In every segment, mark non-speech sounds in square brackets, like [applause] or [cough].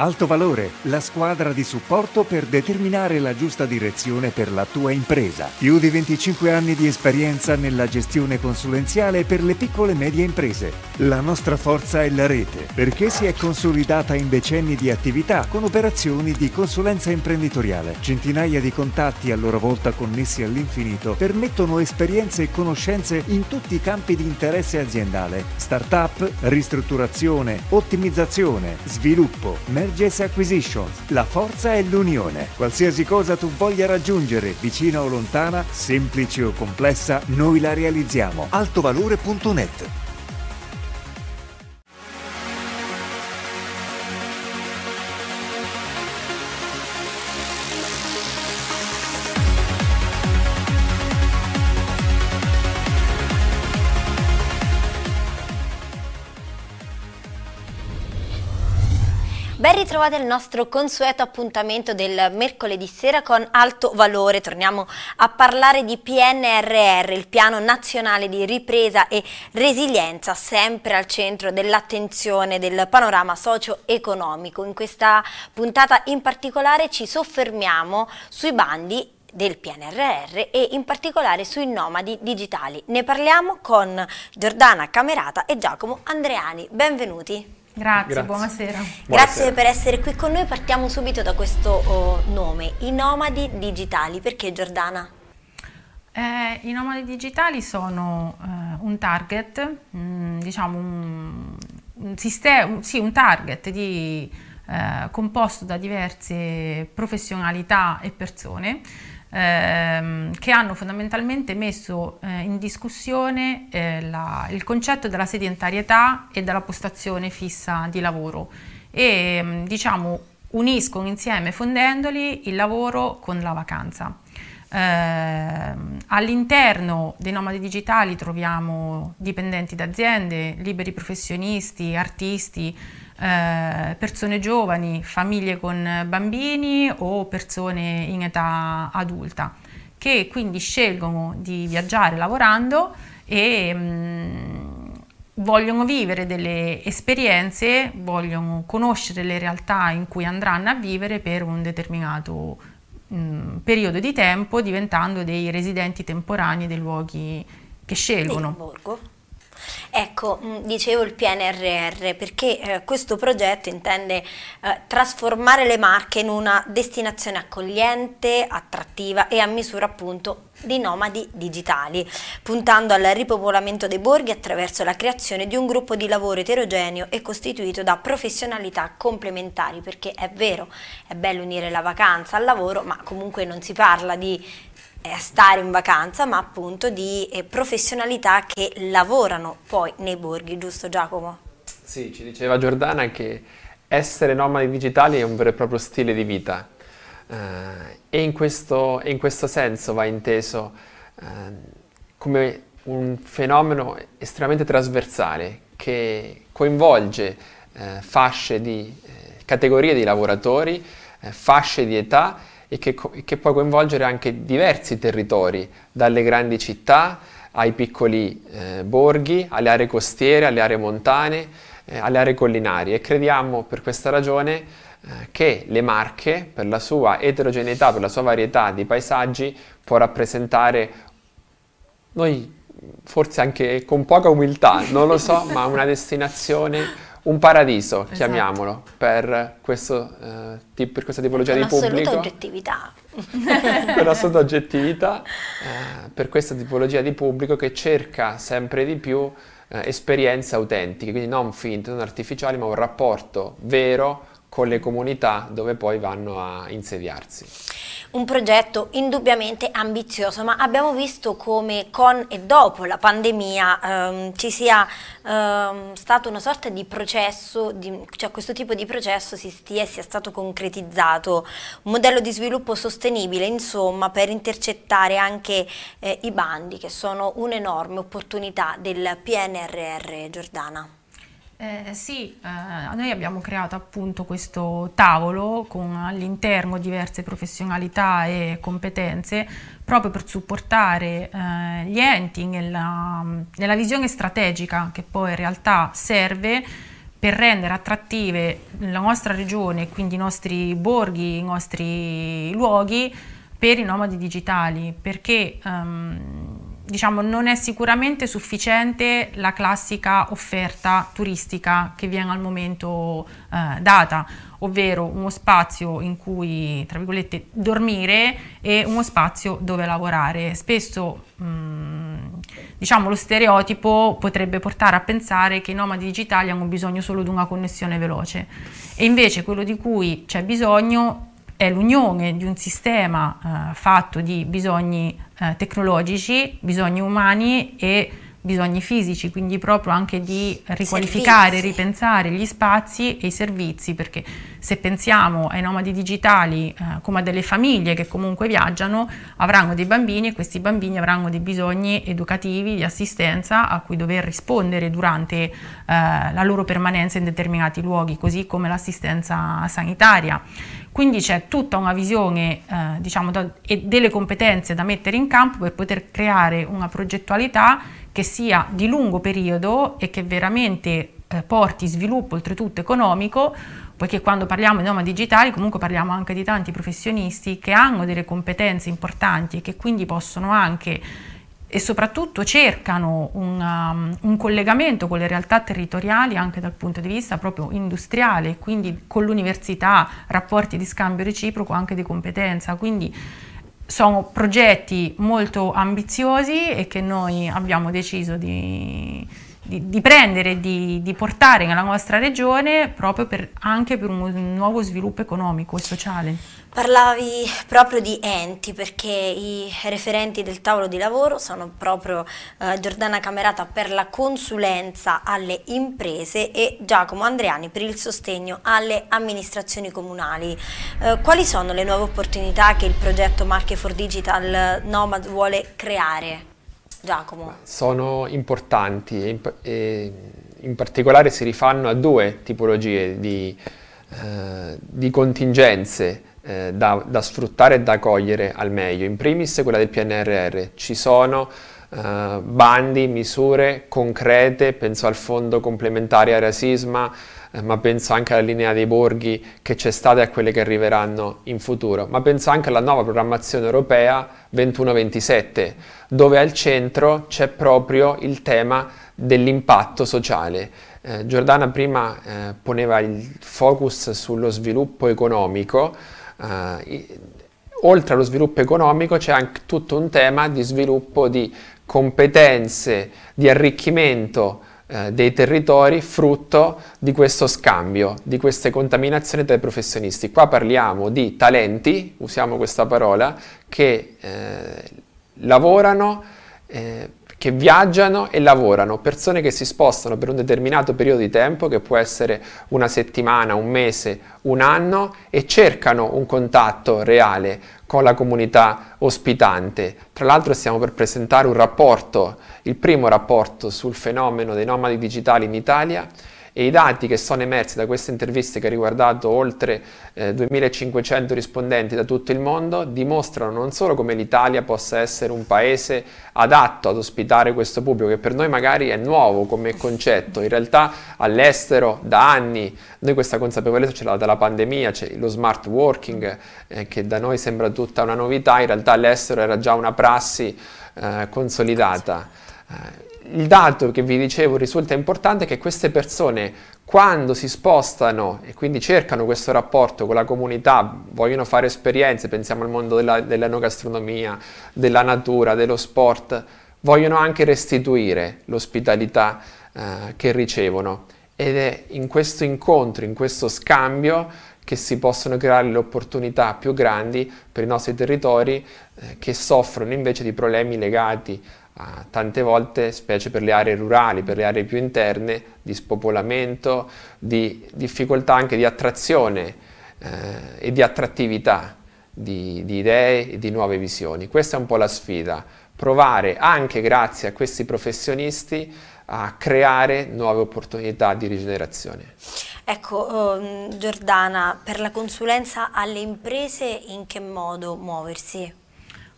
Alto Valore, la squadra di supporto per determinare la giusta direzione per la tua impresa. Più di 25 anni di esperienza nella gestione consulenziale per le piccole e medie imprese. La nostra forza è la rete, perché si è consolidata in decenni di attività con operazioni di consulenza imprenditoriale. Centinaia di contatti a loro volta connessi all'infinito permettono esperienze e conoscenze in tutti i campi di interesse aziendale. Startup, ristrutturazione, ottimizzazione, sviluppo, Mergers Acquisitions. La forza è l'unione. Qualsiasi cosa tu voglia raggiungere, vicina o lontana, semplice o complessa, noi la realizziamo. altovalore.net Ben ritrovati al nostro consueto appuntamento del mercoledì sera con Alto Valore. Torniamo a parlare di PNRR, il Piano Nazionale di Ripresa e Resilienza, sempre al centro dell'attenzione del panorama socio-economico. In questa puntata in particolare ci soffermiamo sui bandi del PNRR e in particolare sui nomadi digitali. Ne parliamo con Giordana Camerata e Giacomo Andreani. Benvenuti. Grazie, Grazie. buonasera. Grazie buonasera. per essere qui con noi. Partiamo subito da questo oh, nome, i nomadi digitali. Perché Giordana? Eh, I nomadi digitali sono eh, un target, mh, mm, diciamo un, un, sistema, sì, un target di, eh, composto da diverse professionalità e persone ehm, che hanno fondamentalmente messo eh, in discussione eh, la, il concetto della sedentarietà e della postazione fissa di lavoro e ehm, diciamo uniscono insieme fondendoli il lavoro con la vacanza. Eh, all'interno dei nomadi digitali troviamo dipendenti d'aziende, liberi professionisti, artisti, eh, persone giovani, famiglie con bambini o persone in età adulta che quindi scelgono di viaggiare lavorando e mh, mm, vogliono vivere delle esperienze, vogliono conoscere le realtà in cui andranno a vivere per un determinato mh, mm, periodo di tempo, diventando dei residenti temporanei dei luoghi che scelgono. Ecco, mm, dicevo il PNRR perché eh, questo progetto intende eh, trasformare le Marche in una destinazione accogliente, attrattiva e a misura appunto di nomadi digitali, puntando al ripopolamento dei borghi attraverso la creazione di un gruppo di lavoro eterogeneo e costituito da professionalità complementari, perché è vero, è bello unire la vacanza al lavoro, ma comunque non si parla di stare in vacanza, ma appunto di eh, professionalità che lavorano poi nei borghi, giusto Giacomo? Sì, ci diceva Giordana che essere nomadi digitali è un vero e proprio stile di vita eh, e in questo, in questo, senso va inteso eh, come un fenomeno estremamente trasversale che coinvolge eh, fasce di categorie di lavoratori, fasce di età e che, che può coinvolgere anche diversi territori, dalle grandi città ai piccoli eh, borghi, alle aree costiere, alle aree montane, eh, alle aree collinari. E crediamo per questa ragione eh, che le Marche, per la sua eterogeneità, per la sua varietà di paesaggi, può rappresentare noi forse anche con poca umiltà, non lo so, ma una destinazione un paradiso, esatto. chiamiamolo, per, questo, eh, tip, per, questa tipologia di pubblico. [laughs] Per oggettività. per assoluta oggettività, eh, per questa tipologia di pubblico che cerca sempre di più eh, esperienze autentiche, quindi non finte, non artificiali, ma un rapporto vero con le comunità dove poi vanno a insediarsi. Un progetto indubbiamente ambizioso, ma abbiamo visto come con e dopo la pandemia ehm, ci sia ehm, stato una sorta di processo, di, cioè questo tipo di processo si stia, sia stato concretizzato, un modello di sviluppo sostenibile, insomma, per intercettare anche eh, i bandi che sono un'enorme opportunità del PNRR Giordana. Eh, sì, eh, noi abbiamo creato appunto questo tavolo con all'interno diverse professionalità e competenze proprio per supportare eh, gli enti nella, nella, visione strategica che poi in realtà serve per rendere attrattive la nostra regione, quindi i nostri borghi, i nostri luoghi per i nomadi digitali, perché um, diciamo, non è sicuramente sufficiente la classica offerta turistica che viene al momento eh, data, ovvero uno spazio in cui, tra virgolette, dormire e uno spazio dove lavorare. Spesso, mh, mm, diciamo, lo stereotipo potrebbe portare a pensare che i nomadi digitali hanno bisogno solo di una connessione veloce e invece quello di cui c'è bisogno è l'unione di un sistema eh, fatto di bisogni eh, tecnologici, bisogni umani e bisogni fisici, quindi proprio anche di riqualificare, servizi. ripensare gli spazi e i servizi, perché se pensiamo ai nomadi digitali eh, come a delle famiglie che comunque viaggiano, avranno dei bambini e questi bambini avranno dei bisogni educativi, di assistenza a cui dover rispondere durante eh, la loro permanenza in determinati luoghi, così come l'assistenza sanitaria. Quindi c'è tutta una visione eh, diciamo, da, e delle competenze da mettere in campo per poter creare una progettualità che sia di lungo periodo e che veramente eh, porti sviluppo oltretutto economico, poiché quando parliamo di nomadi digitali comunque parliamo anche di tanti professionisti che hanno delle competenze importanti e che quindi possono anche e soprattutto cercano un, um, un, collegamento con le realtà territoriali anche dal punto di vista proprio industriale, quindi con l'università, rapporti di scambio reciproco anche di competenza. Quindi sono progetti molto ambiziosi e che noi abbiamo deciso di, di, di prendere di, di, portare nella nostra regione proprio per, anche per un nuovo sviluppo economico e sociale. Parlavi proprio di enti perché i referenti del tavolo di lavoro sono proprio eh, Giordana Camerata per la consulenza alle imprese e Giacomo Andreani per il sostegno alle amministrazioni comunali. Eh, quali sono le nuove opportunità che il progetto Marche for Digital Nomad vuole creare? Giacomo. Sono importanti e in, e in particolare si rifanno a due tipologie di, eh, di contingenze eh, da, da, sfruttare e da cogliere al meglio. In primis quella del PNRR. Ci sono eh, bandi, misure concrete, penso al fondo complementare area sisma, eh, ma penso anche alla linea dei borghi che c'è stata e a quelle che arriveranno in futuro, ma penso anche alla nuova programmazione europea 21-27, dove al centro c'è proprio il tema dell'impatto sociale. Eh, Giordana prima eh, poneva il focus sullo sviluppo economico, eh, oltre allo sviluppo economico c'è anche tutto un tema di sviluppo di competenze, di arricchimento eh, dei territori frutto di questo scambio, di queste contaminazioni tra i professionisti. Qua parliamo di talenti, usiamo questa parola, che eh, lavorano eh, che viaggiano e lavorano, persone che si spostano per un determinato periodo di tempo, che può essere una settimana, un mese, un anno, e cercano un contatto reale con la comunità ospitante. Tra l'altro stiamo per presentare un rapporto, il primo rapporto sul fenomeno dei nomadi digitali in Italia, e i dati che sono emersi da queste interviste che ha riguardato oltre eh, 2500 rispondenti da tutto il mondo dimostrano non solo come l'Italia possa essere un paese adatto ad ospitare questo pubblico che per noi magari è nuovo come concetto, in realtà all'estero da anni noi questa consapevolezza ce l'ha dalla pandemia, c'è lo smart working eh, che da noi sembra tutta una novità, in realtà all'estero era già una prassi eh, consolidata. Il dato che vi dicevo risulta importante è che queste persone quando si spostano e quindi cercano questo rapporto con la comunità, vogliono fare esperienze, pensiamo al mondo della, dell'enogastronomia, della natura, dello sport, vogliono anche restituire l'ospitalità eh, che ricevono. Ed è in questo incontro, in questo scambio che si possono creare le opportunità più grandi per i nostri territori eh, che soffrono invece di problemi legati tante volte, specie per le aree rurali, per le aree più interne, di spopolamento, di difficoltà anche di attrazione eh, e di attrattività di, di idee e di nuove visioni. Questa è un po' la sfida, provare anche grazie a questi professionisti a creare nuove opportunità di rigenerazione. Ecco, um, Giordana, per la consulenza alle imprese in che modo muoversi?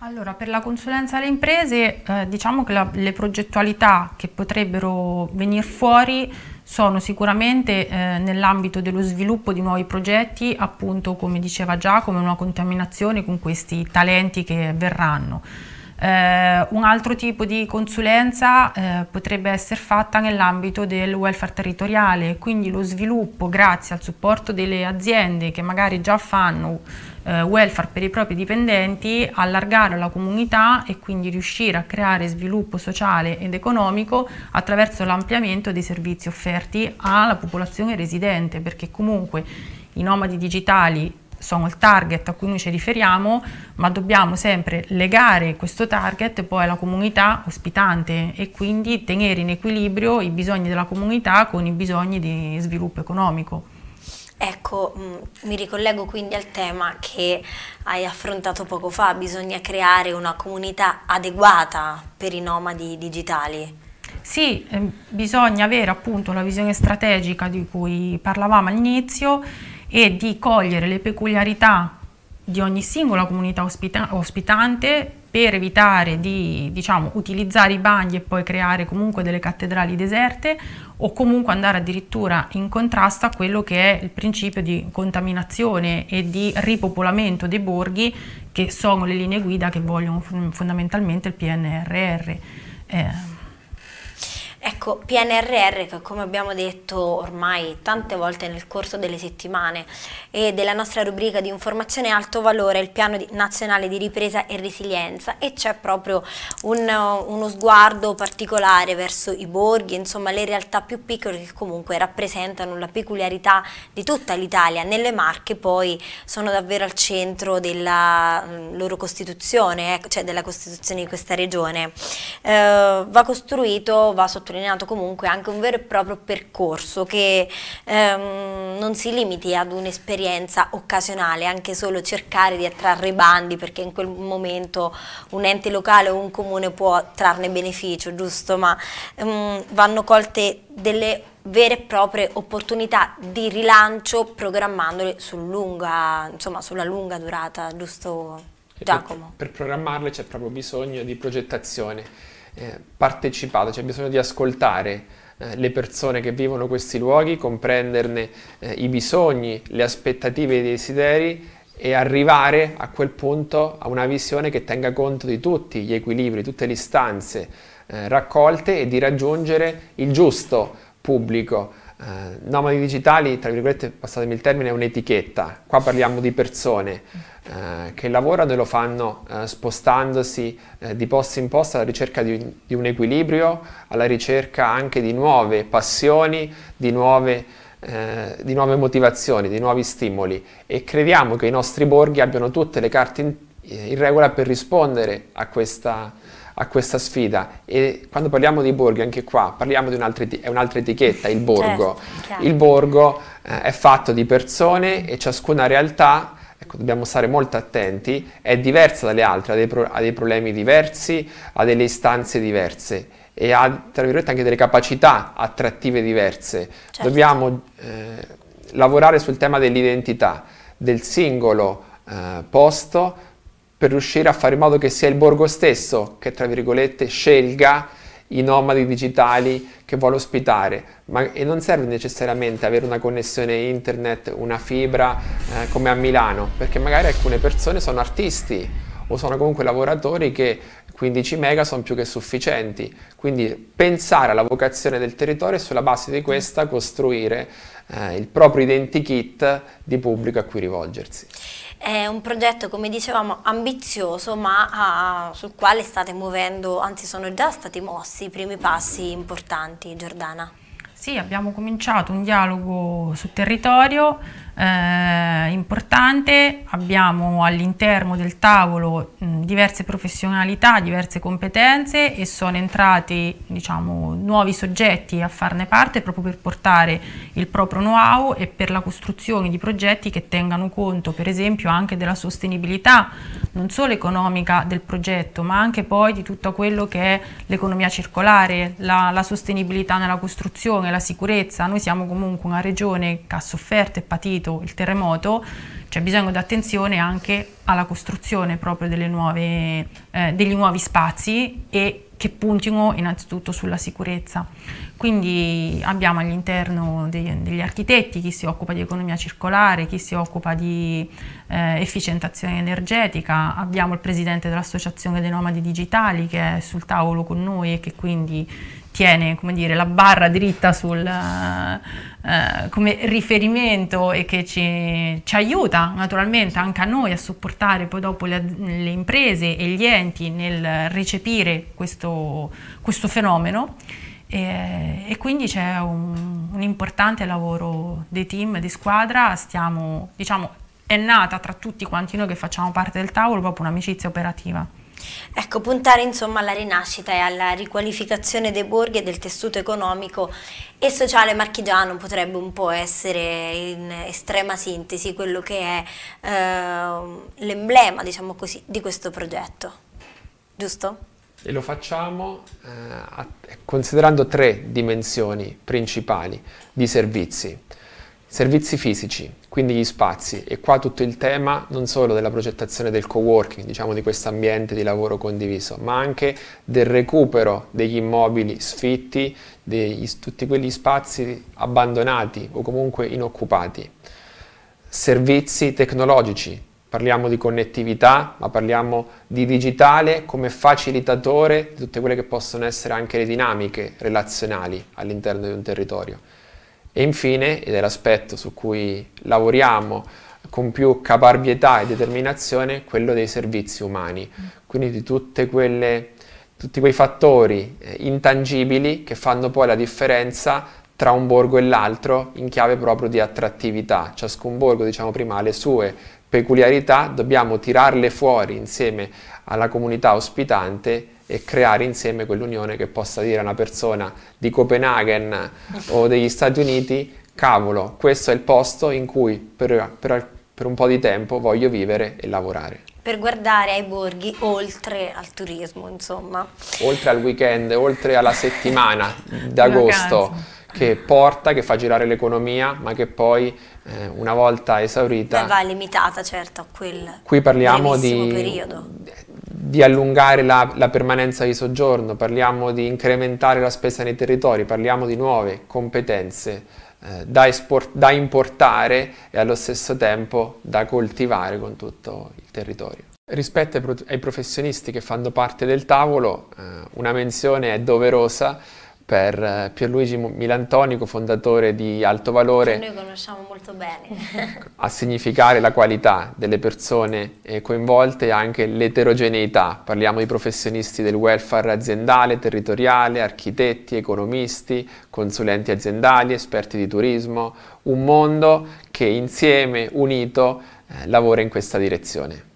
Allora, per la consulenza alle imprese, eh, diciamo che la, le progettualità che potrebbero venire fuori sono sicuramente eh, nell'ambito dello sviluppo di nuovi progetti, appunto come diceva Giacomo, una contaminazione con questi talenti che verranno. Eh, un altro tipo di consulenza eh, potrebbe essere fatta nell'ambito del welfare territoriale, quindi lo sviluppo grazie al supporto delle aziende che magari già fanno eh, welfare per i propri dipendenti, allargare la comunità e quindi riuscire a creare sviluppo sociale ed economico attraverso l'ampliamento dei servizi offerti alla popolazione residente, perché comunque i nomadi digitali sono il target a cui noi ci riferiamo, ma dobbiamo sempre legare questo target poi alla comunità ospitante e quindi tenere in equilibrio i bisogni della comunità con i bisogni di sviluppo economico. Ecco, mm, mi ricollego quindi al tema che hai affrontato poco fa, bisogna creare una comunità adeguata per i nomadi digitali. Sì, eh, bisogna avere appunto la visione strategica di cui parlavamo all'inizio e di cogliere le peculiarità di ogni singola comunità ospita ospitante per evitare di diciamo, utilizzare i bagni e poi creare comunque delle cattedrali deserte o comunque andare addirittura in contrasto a quello che è il principio di contaminazione e di ripopolamento dei borghi che sono le linee guida che vogliono fondamentalmente il PNRR. Eh, Ecco, PNRR che come abbiamo detto ormai tante volte nel corso delle settimane e della nostra rubrica di informazione alto valore, il piano nazionale di ripresa e resilienza e c'è proprio un, uno sguardo particolare verso i borghi, insomma le realtà più piccole che comunque rappresentano la peculiarità di tutta l'Italia. Nelle Marche poi sono davvero al centro della loro costituzione, eh, cioè della costituzione di questa regione. Eh, va costruito, va sottolineato sottolineato comunque anche un vero e proprio percorso che ehm, non si limiti ad un'esperienza occasionale, anche solo cercare di attrarre bandi perché in quel momento un ente locale o un comune può trarne beneficio, giusto? Ma ehm, vanno colte delle vere e proprie opportunità di rilancio programmandole sul lunga, insomma, sulla lunga durata, giusto Giacomo? Per, per programmarle c'è proprio bisogno di progettazione eh, partecipato, c'è bisogno di ascoltare eh, le persone che vivono questi luoghi, comprenderne eh, i bisogni, le aspettative e i desideri e arrivare a quel punto a una visione che tenga conto di tutti gli equilibri, tutte le istanze eh, raccolte e di raggiungere il giusto pubblico. Uh, nomadi digitali, tra virgolette, passatemi il termine, è un'etichetta. Qua parliamo di persone uh, che lavorano e lo fanno uh, spostandosi di posto in posto alla ricerca di, di, un equilibrio, alla ricerca anche di nuove passioni, di nuove, di nuove, motivazioni, di nuovi stimoli e crediamo che i nostri borghi abbiano tutte le carte in, in regola per rispondere a questa a questa sfida e quando parliamo di borghi anche qua parliamo di un'altra, è un'altra etichetta, il borgo. Certo, il borgo eh, è fatto di persone e ciascuna realtà Ecco, dobbiamo stare molto attenti, è diversa dalle altre, ha dei, pro- ha dei, problemi diversi, ha delle istanze diverse e ha, tra virgolette, anche delle capacità attrattive diverse. Certo. Dobbiamo eh, lavorare sul tema dell'identità del singolo eh, posto per riuscire a fare in modo che sia il borgo stesso che, tra virgolette, scelga i nomadi digitali che vuole ospitare, ma e non serve necessariamente avere una connessione internet, una fibra eh, come a Milano, perché magari alcune persone sono artisti o sono comunque lavoratori che 15 mega sono più che sufficienti, quindi pensare alla vocazione del territorio e sulla base di questa costruire eh, il proprio identikit di pubblico a cui rivolgersi. È un progetto, come dicevamo, ambizioso, ma uh, sul quale state muovendo, anzi sono già stati mossi i primi passi importanti, Giordana. Sì, abbiamo cominciato un dialogo sul territorio eh, importante, abbiamo all'interno del tavolo mh, diverse professionalità, diverse competenze e sono entrati diciamo, nuovi soggetti a farne parte proprio per portare il proprio know-how e per la costruzione di progetti che tengano conto per esempio anche della sostenibilità non solo economica del progetto ma anche poi di tutto quello che è l'economia circolare, la, la sostenibilità nella costruzione, la sicurezza. Noi siamo comunque una regione che ha sofferto e patito subito il terremoto, c'è bisogno di attenzione anche alla costruzione proprio nuove, eh, degli nuovi spazi e che puntino innanzitutto sulla sicurezza. Quindi abbiamo all'interno degli, degli, architetti chi si occupa di economia circolare, chi si occupa di eh, efficientazione energetica, abbiamo il presidente dell'Associazione dei Nomadi Digitali che è sul tavolo con noi e che quindi tiene dire, la barra dritta sul, eh, come riferimento e che ci, ci, aiuta naturalmente anche a noi a supportare poi dopo le, le imprese e gli enti nel recepire questo, questo fenomeno. E, e, quindi c'è un, un, importante lavoro dei team di squadra, stiamo, diciamo, è nata tra tutti quanti noi che facciamo parte del tavolo proprio un'amicizia operativa. Ecco, puntare insomma alla rinascita e alla riqualificazione dei borghi e del tessuto economico e sociale marchigiano potrebbe un po' essere in estrema sintesi quello che è eh, l'emblema, diciamo così, di questo progetto, giusto? E lo facciamo eh, considerando tre dimensioni principali di servizi. Servizi fisici, quindi gli spazi, e qua tutto il tema non solo della progettazione del co-working, diciamo di questo ambiente di lavoro condiviso, ma anche del recupero degli immobili sfitti, di tutti quegli spazi abbandonati o comunque inoccupati. Servizi tecnologici, parliamo di connettività, ma parliamo di digitale come facilitatore di tutte quelle che possono essere anche le dinamiche relazionali all'interno di un territorio. E infine, ed è l'aspetto su cui lavoriamo con più caparbietà e determinazione, quello dei servizi umani, quindi di quelle, tutti quei fattori eh, intangibili che fanno poi la differenza tra un borgo e l'altro in chiave proprio di attrattività. Ciascun borgo, diciamo prima, ha le sue peculiarità, dobbiamo tirarle fuori insieme alla comunità ospitante e creare insieme quell'unione che possa dire a una persona di Copenaghen o degli Stati Uniti, cavolo, questo è il posto in cui per, per, per un po' di tempo voglio vivere e lavorare per guardare ai borghi oltre al turismo, insomma. Oltre al weekend, oltre alla settimana [laughs] d'agosto che porta, che fa girare l'economia, ma che poi eh, una volta esaurita... Beh, va limitata, certo, a quel Qui parliamo di, periodo di allungare la, la, permanenza di soggiorno, parliamo di incrementare la spesa nei territori, parliamo di nuove competenze eh, da, esport, da importare e allo stesso tempo da coltivare con tutto il territorio. Rispetto ai, ai professionisti che fanno parte del tavolo, eh, una menzione è doverosa per eh, Pierluigi Milantonico, fondatore di Alto Valore. Che noi conosciamo molto bene. [laughs] a significare la qualità delle persone eh, coinvolte e anche l'eterogeneità. Parliamo di professionisti del welfare aziendale, territoriale, architetti, economisti, consulenti aziendali, esperti di turismo, un mondo che insieme, unito, eh, lavora in questa direzione.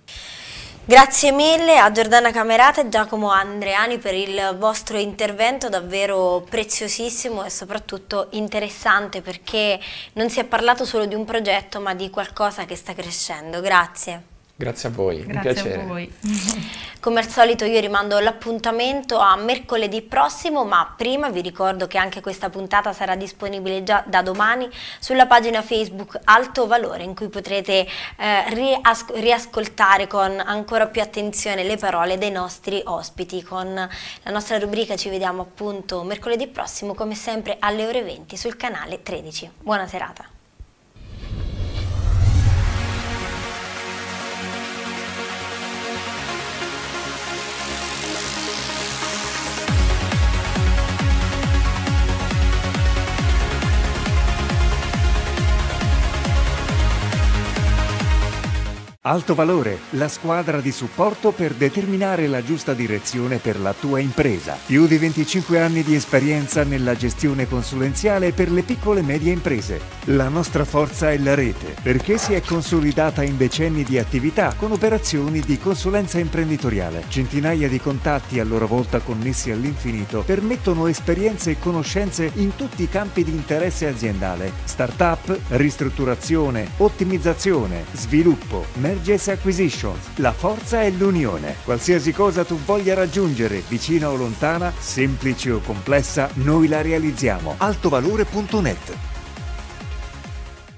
Grazie mille a Giordana Camerata e Giacomo Andreani per il vostro intervento davvero preziosissimo e soprattutto interessante perché non si è parlato solo di un progetto ma di qualcosa che sta crescendo. Grazie. Grazie a voi, Grazie un piacere. a voi. [laughs] Come al solito io rimando l'appuntamento a mercoledì prossimo, ma prima vi ricordo che anche questa puntata sarà disponibile già da domani sulla pagina Facebook Alto Valore, in cui potrete eh, rias riascoltare con ancora più attenzione le parole dei nostri ospiti. Con la nostra rubrica ci vediamo appunto mercoledì prossimo, come sempre alle ore 20 sul canale 13. Buona serata. Alto Valore, la squadra di supporto per determinare la giusta direzione per la tua impresa. Più di 25 anni di esperienza nella gestione consulenziale per le piccole e medie imprese. La nostra forza è la rete, perché si è consolidata in decenni di attività con operazioni di consulenza imprenditoriale. Centinaia di contatti a loro volta connessi all'infinito permettono esperienze e conoscenze in tutti i campi di interesse aziendale. Startup, ristrutturazione, ottimizzazione, sviluppo, Mergers Acquisitions. La forza è l'unione. Qualsiasi cosa tu voglia raggiungere, vicina o lontana, semplice o complessa, noi la realizziamo. altovalore.net